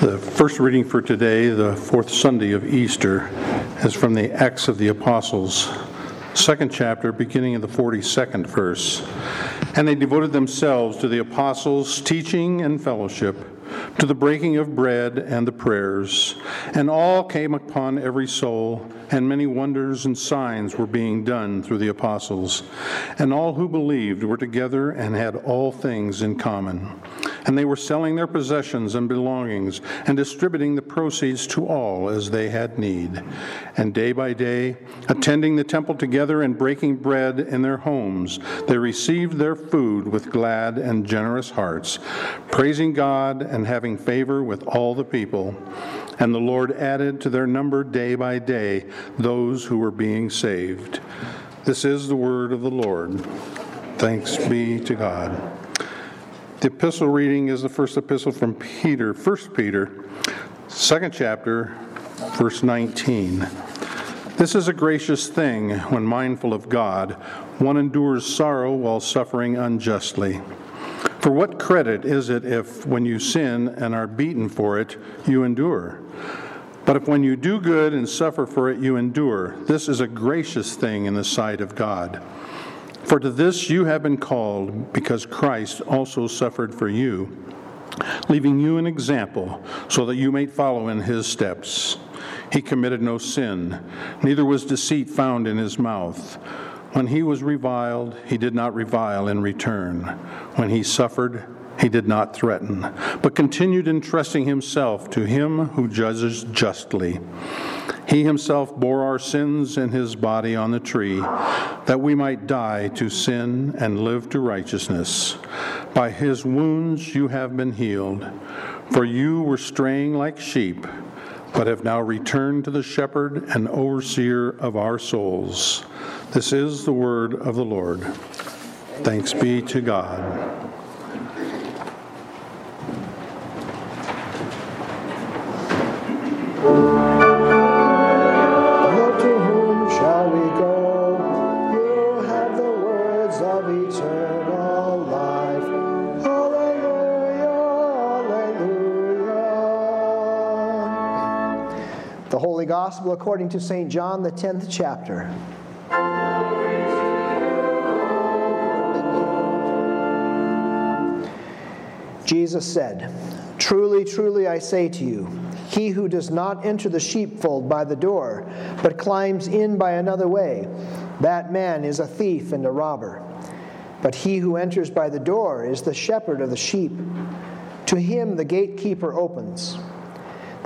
The first reading for today, the fourth Sunday of Easter, is from the Acts of the Apostles, second chapter, beginning in the 42nd verse. And they devoted themselves to the apostles' teaching and fellowship, to the breaking of bread and the prayers. And all came upon every soul, and many wonders and signs were being done through the apostles. And all who believed were together and had all things in common and they were selling their possessions and belongings and distributing the proceeds to all as they had need. And day by day, attending the temple together and breaking bread in their homes, they received their food with glad and generous hearts, praising God and having favor with all the people. And the Lord added to their number day by day those who were being saved. This is the word of the Lord. Thanks be to God. The epistle reading is the first epistle from Peter, 1 Peter, second chapter, verse 19. This is a gracious thing when mindful of God, one endures sorrow while suffering unjustly. For what credit is it if, when you sin and are beaten for it, you endure? But if when you do good and suffer for it, you endure, this is a gracious thing in the sight of God. For to this you have been called, because Christ also suffered for you, leaving you an example, so that you may follow in his steps. He committed no sin, neither was deceit found in his mouth. When he was reviled, he did not revile in return. When he suffered, he did not threaten, but continued entrusting himself to him who judges justly. He himself bore our sins in his body on the tree, that we might die to sin and live to righteousness. By his wounds you have been healed, for you were straying like sheep, but have now returned to the shepherd and overseer of our souls. This is the word of the Lord. Thanks be to God. Gospel according to St. John, the 10th chapter. Jesus said, Truly, truly, I say to you, he who does not enter the sheepfold by the door, but climbs in by another way, that man is a thief and a robber. But he who enters by the door is the shepherd of the sheep. To him the gatekeeper opens.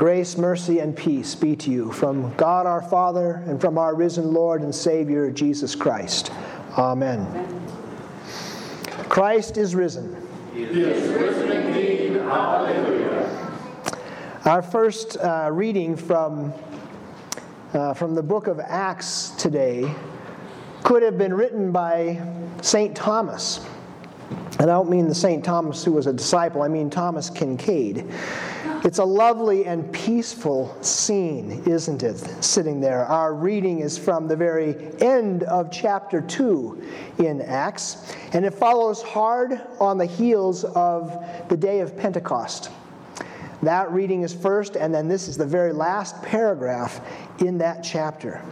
Grace, mercy, and peace be to you from God our Father and from our risen Lord and Savior Jesus Christ. Amen. Christ is risen. He is risen indeed. Hallelujah. Our first uh, reading from, uh, from the book of Acts today could have been written by St. Thomas. And I don't mean the St. Thomas who was a disciple, I mean Thomas Kinkade. It's a lovely and peaceful scene, isn't it? Sitting there. Our reading is from the very end of chapter 2 in Acts, and it follows hard on the heels of the day of Pentecost. That reading is first, and then this is the very last paragraph in that chapter.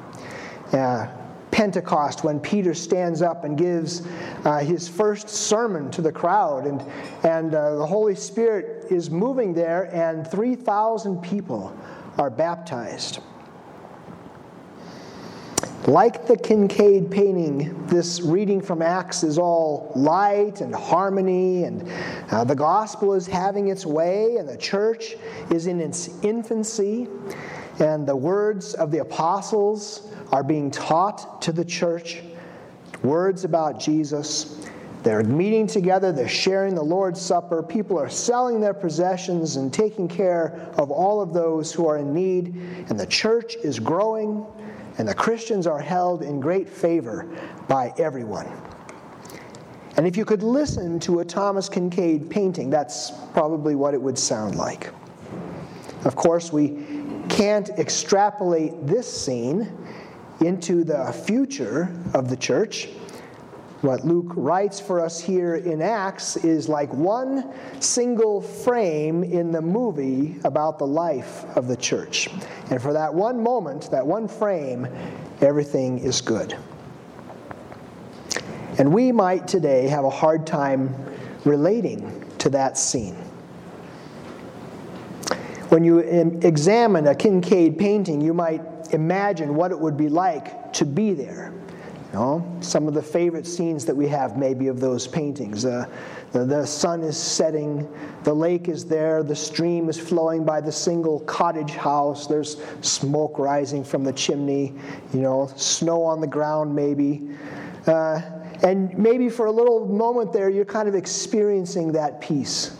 Uh, Pentecost when Peter stands up and gives uh, his first sermon to the crowd, and, and uh, the Holy Spirit is moving there, and 3,000 people are baptized. Like the Kinkade painting, this reading from Acts is all light and harmony, and uh, the gospel is having its way, and the church is in its infancy, and the words of the apostles are being taught to the church words about Jesus. They're meeting together, they're sharing the Lord's Supper. People are selling their possessions and taking care of all of those who are in need. And the church is growing, and the Christians are held in great favor by everyone. And if you could listen to a Thomas Kinkade painting, that's probably what it would sound like. Of course, we can't extrapolate this scene into the future of the church. What Luke writes for us here in Acts is like one single frame in the movie about the life of the church. And for that one moment, that one frame, everything is good. And we might today have a hard time relating to that scene. When you examine a Kinkade painting, you might imagine what it would be like to be there. You know, some of the favorite scenes that we have maybe of those paintings. Uh, the, the sun is setting, the lake is there, the stream is flowing by the single cottage house, there's smoke rising from the chimney, you know, snow on the ground maybe. Uh, and maybe for a little moment there, you're kind of experiencing that peace.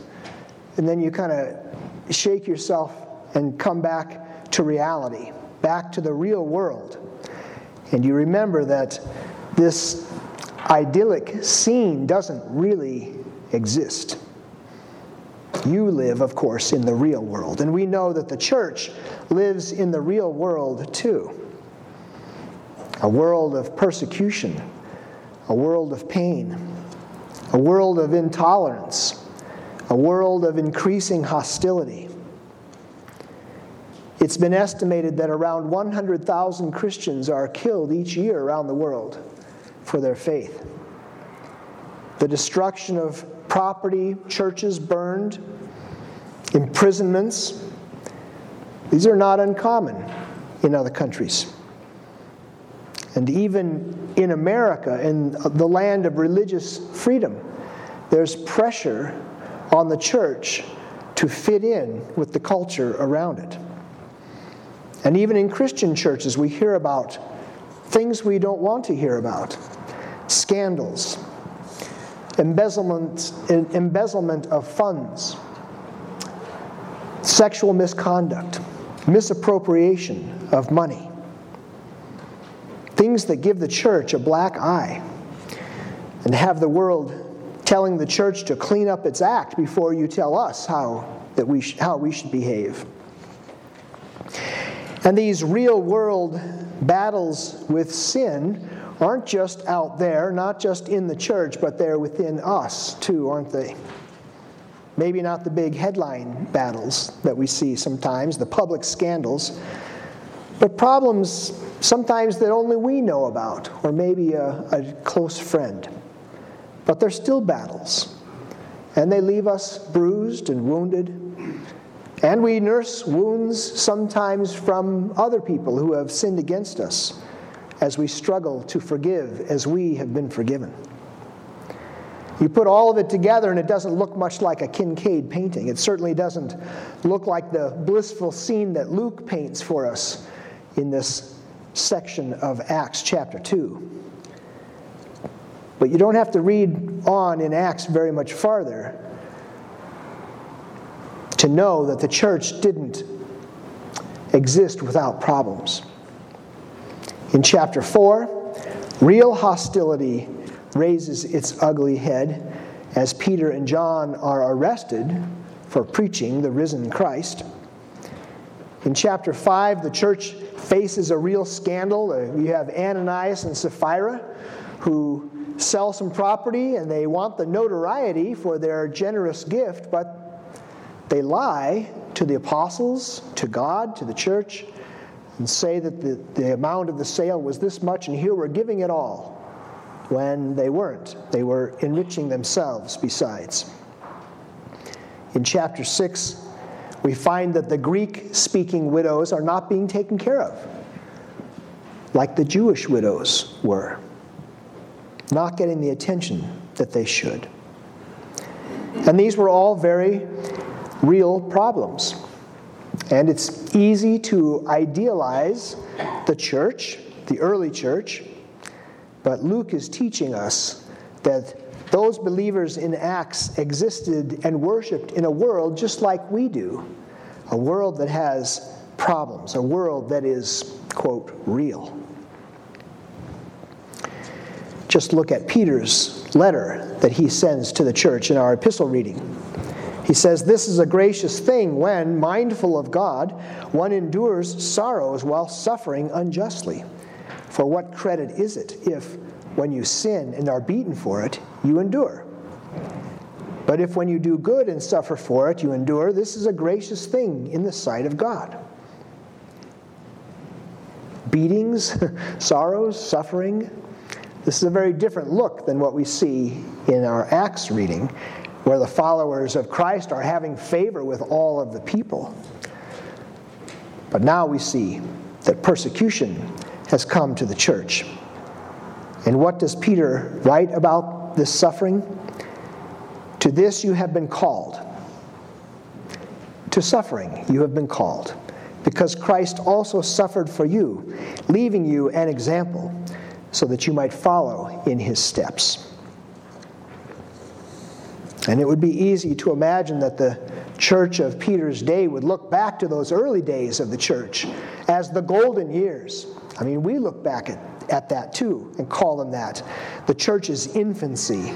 And then you kind of shake yourself and come back to reality back to the real world. And you remember that this idyllic scene doesn't really exist. You live, of course, in the real world. And we know that the church lives in the real world too a world of persecution, a world of pain, a world of intolerance, a world of increasing hostility. It's been estimated that around 100,000 Christians are killed each year around the world for their faith. The destruction of property, churches burned, imprisonments, these are not uncommon in other countries. And even in America, in the land of religious freedom, there's pressure on the church to fit in with the culture around it. And even in Christian churches, we hear about things we don't want to hear about scandals, embezzlement, embezzlement of funds, sexual misconduct, misappropriation of money. Things that give the church a black eye and have the world telling the church to clean up its act before you tell us how, that we sh- how we should behave. And these real world battles with sin aren't just out there, not just in the church, but they're within us too, aren't they? Maybe not the big headline battles that we see sometimes, the public scandals, but problems sometimes that only we know about, or maybe a, a close friend. But they're still battles, and they leave us bruised and wounded and we nurse wounds sometimes from other people who have sinned against us as we struggle to forgive as we have been forgiven. You put all of it together, and it doesn't look much like a Kinkade painting. It certainly doesn't look like the blissful scene that Luke paints for us in this section of Acts chapter 2. But you don't have to read on in Acts very much farther to know that the church didn't exist without problems. In chapter 4, real hostility raises its ugly head as Peter and John are arrested for preaching the risen Christ. In chapter 5, the church faces a real scandal. Uh, you have Ananias and Sapphira who sell some property and they want the notoriety for their generous gift, but they lie to the apostles, to God, to the church. and say that the, the amount of the sale was this much, and here we're giving it all, when they weren't. They were enriching themselves besides. In chapter 6, we find that the Greek speaking widows are not being taken care of, like the Jewish widows were, not getting the attention that they should. And these were all very real problems. And it's easy to idealize the church, the early church, but Luke is teaching us that those believers in Acts existed and worshiped in a world just like we do, a world that has problems, a world that is, quote, real. Just look at Peter's letter that he sends to the church in our epistle reading. He says, This is a gracious thing when, mindful of God, one endures sorrows while suffering unjustly. For what credit is it if, when you sin and are beaten for it, you endure? But if when you do good and suffer for it, you endure, this is a gracious thing in the sight of God. Beatings, sorrows, suffering, this is a very different look than what we see in our Acts reading where the followers of Christ are having favor with all of the people. But now we see that persecution has come to the church. And what does Peter write about this suffering? To this you have been called. To suffering you have been called, because Christ also suffered for you, leaving you an example, so that you might follow in his steps. And it would be easy to imagine that the church of Peter's day would look back to those early days of the church as the golden years. I mean, we look back at, at that too and call them that the church's infancy.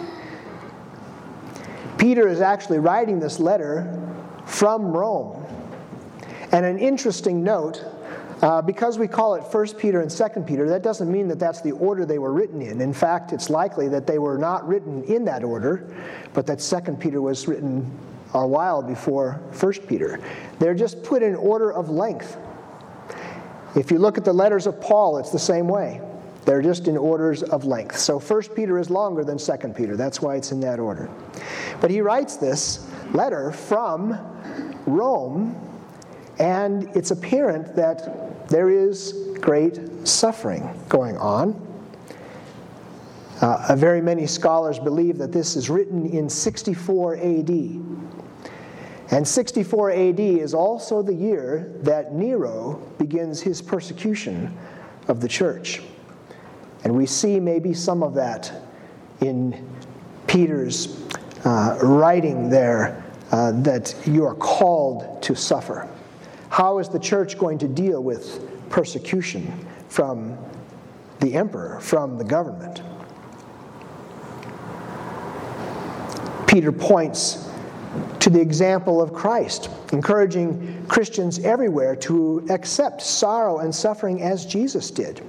Peter is actually writing this letter from Rome. And an interesting note uh, because we call it 1 Peter and 2 Peter, that doesn't mean that that's the order they were written in. In fact, it's likely that they were not written in that order, but that 2 Peter was written a while before 1 Peter. They're just put in order of length. If you look at the letters of Paul, it's the same way. They're just in orders of length. So 1 Peter is longer than 2 Peter. That's why it's in that order. But he writes this letter from Rome, and it's apparent that there is great suffering going on. Uh, very many scholars believe that this is written in 64 AD. And 64 AD is also the year that Nero begins his persecution of the church. And we see maybe some of that in Peter's uh, writing there uh, that you are called to suffer. How is the church going to deal with persecution from the emperor, from the government? Peter points to the example of Christ, encouraging Christians everywhere to accept sorrow and suffering as Jesus did,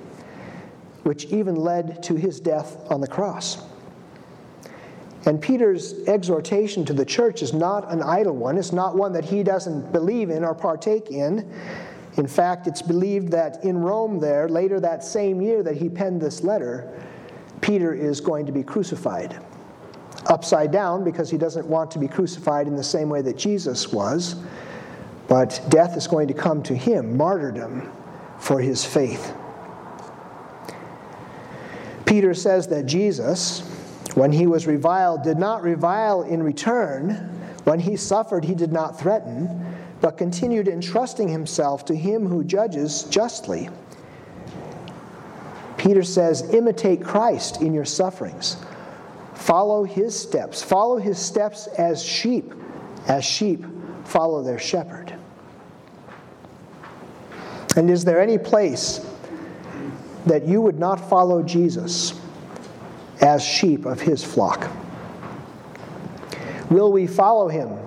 which even led to his death on the cross. And Peter's exhortation to the church is not an idle one. It's not one that he doesn't believe in or partake in. In fact, it's believed that in Rome, there, later that same year that he penned this letter, Peter is going to be crucified. Upside down because he doesn't want to be crucified in the same way that Jesus was, but death is going to come to him, martyrdom for his faith. Peter says that Jesus, when he was reviled, did not revile in return. When he suffered, he did not threaten, but continued entrusting himself to him who judges justly. Peter says, imitate Christ in your sufferings. Follow his steps. Follow his steps as sheep, as sheep follow their shepherd. And is there any place that you would not follow Jesus? As sheep of his flock? Will we follow him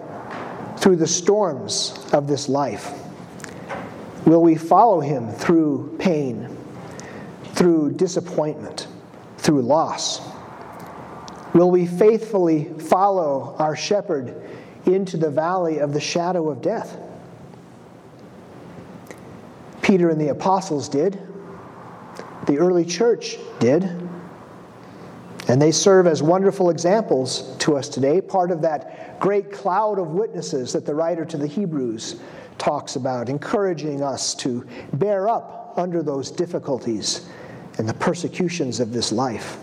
through the storms of this life? Will we follow him through pain, through disappointment, through loss? Will we faithfully follow our shepherd into the valley of the shadow of death? Peter and the apostles did, the early church did, and they serve as wonderful examples to us today, part of that great cloud of witnesses that the writer to the Hebrews talks about, encouraging us to bear up under those difficulties and the persecutions of this life.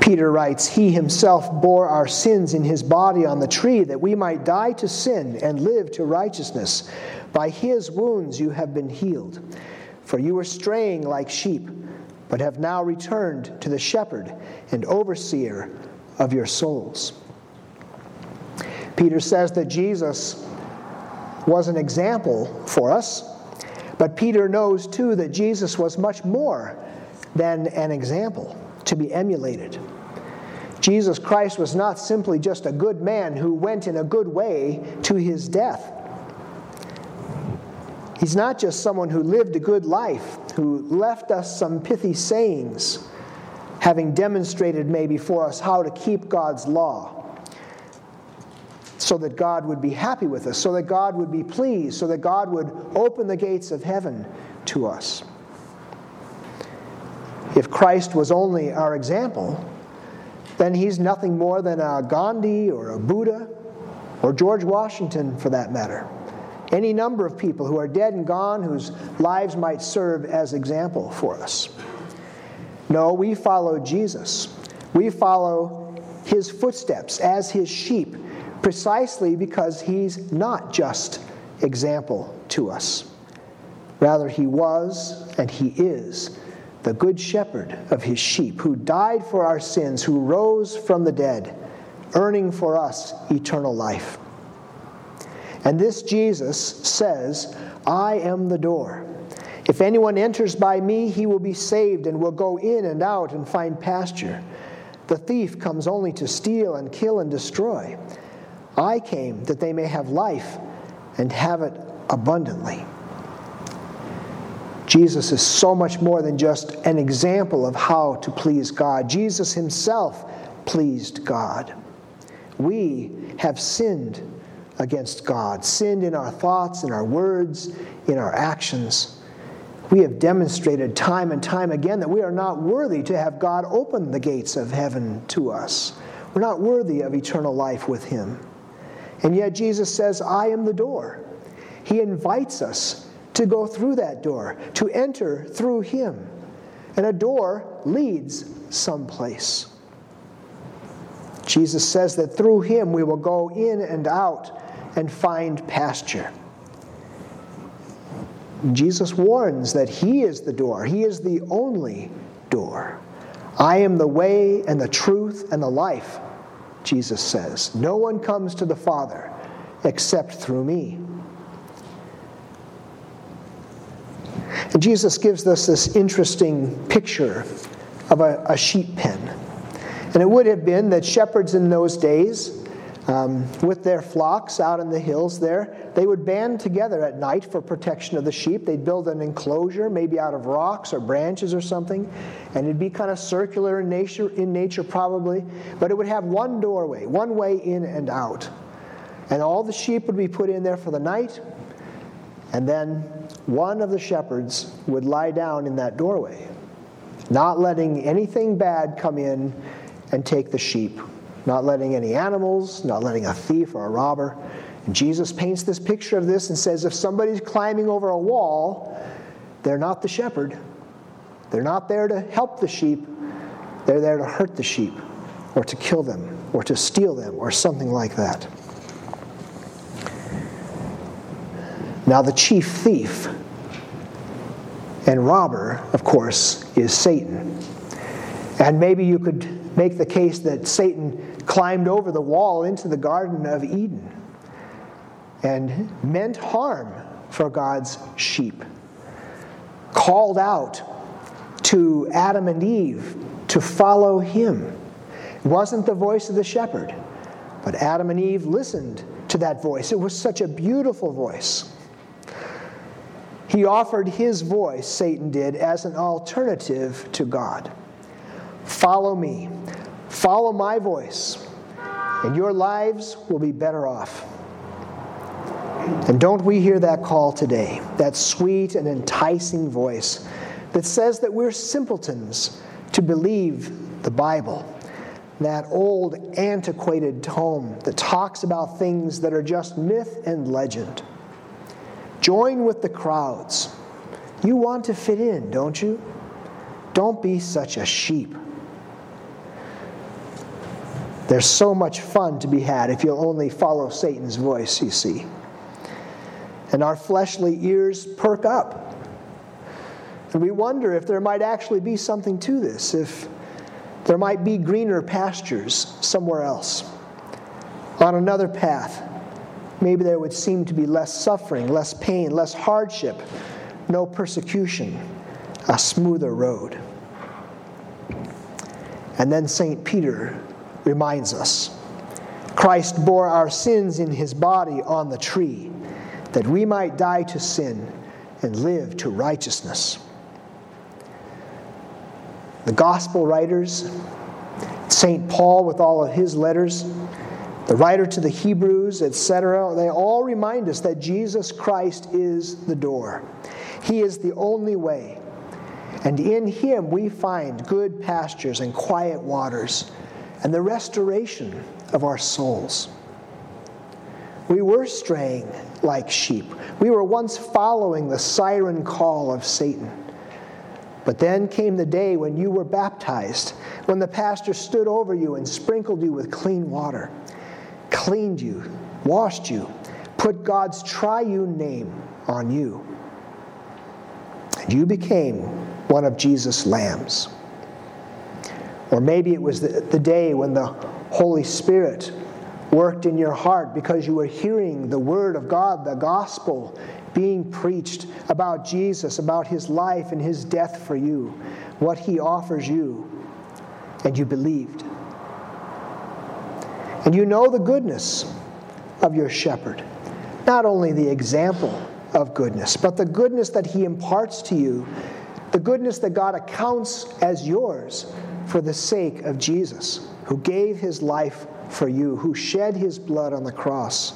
Peter writes, He himself bore our sins in his body on the tree that we might die to sin and live to righteousness. By his wounds you have been healed. For you were straying like sheep, but have now returned to the shepherd and overseer of your souls. Peter says that Jesus was an example for us, but Peter knows too that Jesus was much more than an example to be emulated. Jesus Christ was not simply just a good man who went in a good way to his death. He's not just someone who lived a good life, who left us some pithy sayings, having demonstrated maybe for us how to keep God's law so that God would be happy with us, so that God would be pleased, so that God would open the gates of heaven to us. If Christ was only our example, then he's nothing more than a Gandhi or a Buddha or George Washington for that matter. Any number of people who are dead and gone whose lives might serve as example for us. No, we follow Jesus. We follow his footsteps as his sheep precisely because he's not just example to us. Rather, he was and he is the good shepherd of his sheep, who died for our sins, who rose from the dead, earning for us eternal life. And this Jesus says, I am the door. If anyone enters by me, he will be saved and will go in and out and find pasture. The thief comes only to steal and kill and destroy. I came that they may have life and have it abundantly. Jesus is so much more than just an example of how to please God. Jesus himself pleased God. We have sinned against God, sinned in our thoughts, in our words, in our actions. We have demonstrated time and time again that we are not worthy to have God open the gates of heaven to us. We're not worthy of eternal life with Him. And yet Jesus says, I am the door. He invites us to go through that door, to enter through Him. And a door leads someplace. Jesus says that through Him we will go in and out and find pasture. Jesus warns that He is the door, He is the only door. I am the way and the truth and the life. Jesus says. No one comes to the Father except through me. And Jesus gives us this interesting picture of a, a sheep pen. And it would have been that shepherds in those days um, with their flocks out in the hills there. They would band together at night for protection of the sheep. They'd build an enclosure, maybe out of rocks or branches or something, and it'd be kind of circular in nature, in nature probably, but it would have one doorway, one way in and out. And all the sheep would be put in there for the night, and then one of the shepherds would lie down in that doorway, not letting anything bad come in and take the sheep not letting any animals, not letting a thief or a robber. And Jesus paints this picture of this and says if somebody's climbing over a wall, they're not the shepherd. They're not there to help the sheep, they're there to hurt the sheep or to kill them or to steal them or something like that. Now, the chief thief and robber, of course, is Satan. And maybe you could make the case that Satan climbed over the wall into the Garden of Eden and meant harm for God's sheep, called out to Adam and Eve to follow him. It wasn't the voice of the shepherd, but Adam and Eve listened to that voice. It was such a beautiful voice. He offered his voice, Satan did, as an alternative to God. Follow me. Follow my voice, and your lives will be better off. And don't we hear that call today, that sweet and enticing voice that says that we're simpletons to believe the Bible, that old antiquated tome that talks about things that are just myth and legend. Join with the crowds. You want to fit in, don't you? Don't be such a sheep. There's so much fun to be had if you'll only follow Satan's voice, you see. And our fleshly ears perk up. And we wonder if there might actually be something to this, if there might be greener pastures somewhere else. On another path, maybe there would seem to be less suffering, less pain, less hardship, no persecution, a smoother road. And then St. Peter reminds us Christ bore our sins in his body on the tree, that we might die to sin and live to righteousness. The gospel writers, St. Paul with all of his letters, the writer to the Hebrews, etc., they all remind us that Jesus Christ is the door. He is the only way. And in Him we find good pastures and quiet waters and the restoration of our souls. We were straying like sheep. We were once following the siren call of Satan. But then came the day when you were baptized, when the pastor stood over you and sprinkled you with clean water, cleaned you, washed you, put God's triune name on you. And you became one of Jesus' lambs. Or maybe it was the, the day when the Holy Spirit worked in your heart because you were hearing the Word of God, the gospel being preached about Jesus, about His life and His death for you, what He offers you, and you believed. And you know the goodness of your shepherd, not only the example of goodness, but the goodness that He imparts to you, the goodness that God accounts as yours for the sake of Jesus, who gave his life for you, who shed his blood on the cross.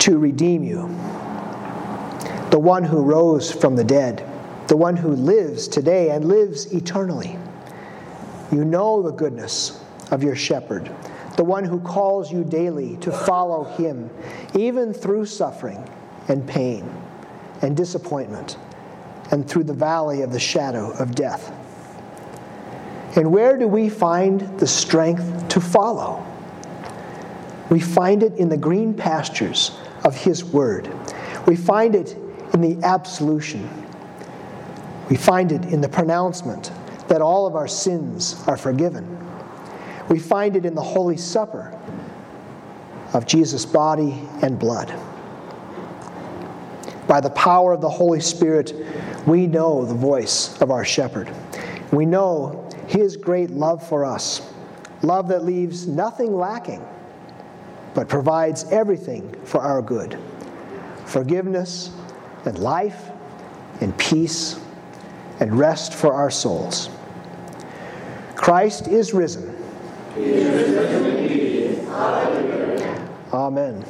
To redeem you, the one who rose from the dead, the one who lives today and lives eternally. You know the goodness of your shepherd, the one who calls you daily to follow him, even through suffering and pain and disappointment, and through the valley of the shadow of death. And where do we find the strength to follow? We find it in the green pastures of His Word. We find it in the absolution. We find it in the pronouncement that all of our sins are forgiven. We find it in the Holy Supper of Jesus' body and blood. By the power of the Holy Spirit, we know the voice of our shepherd. We know his great love for us, love that leaves nothing lacking, but provides everything for our good forgiveness and life and peace and rest for our souls. Christ is risen. Is risen. Amen.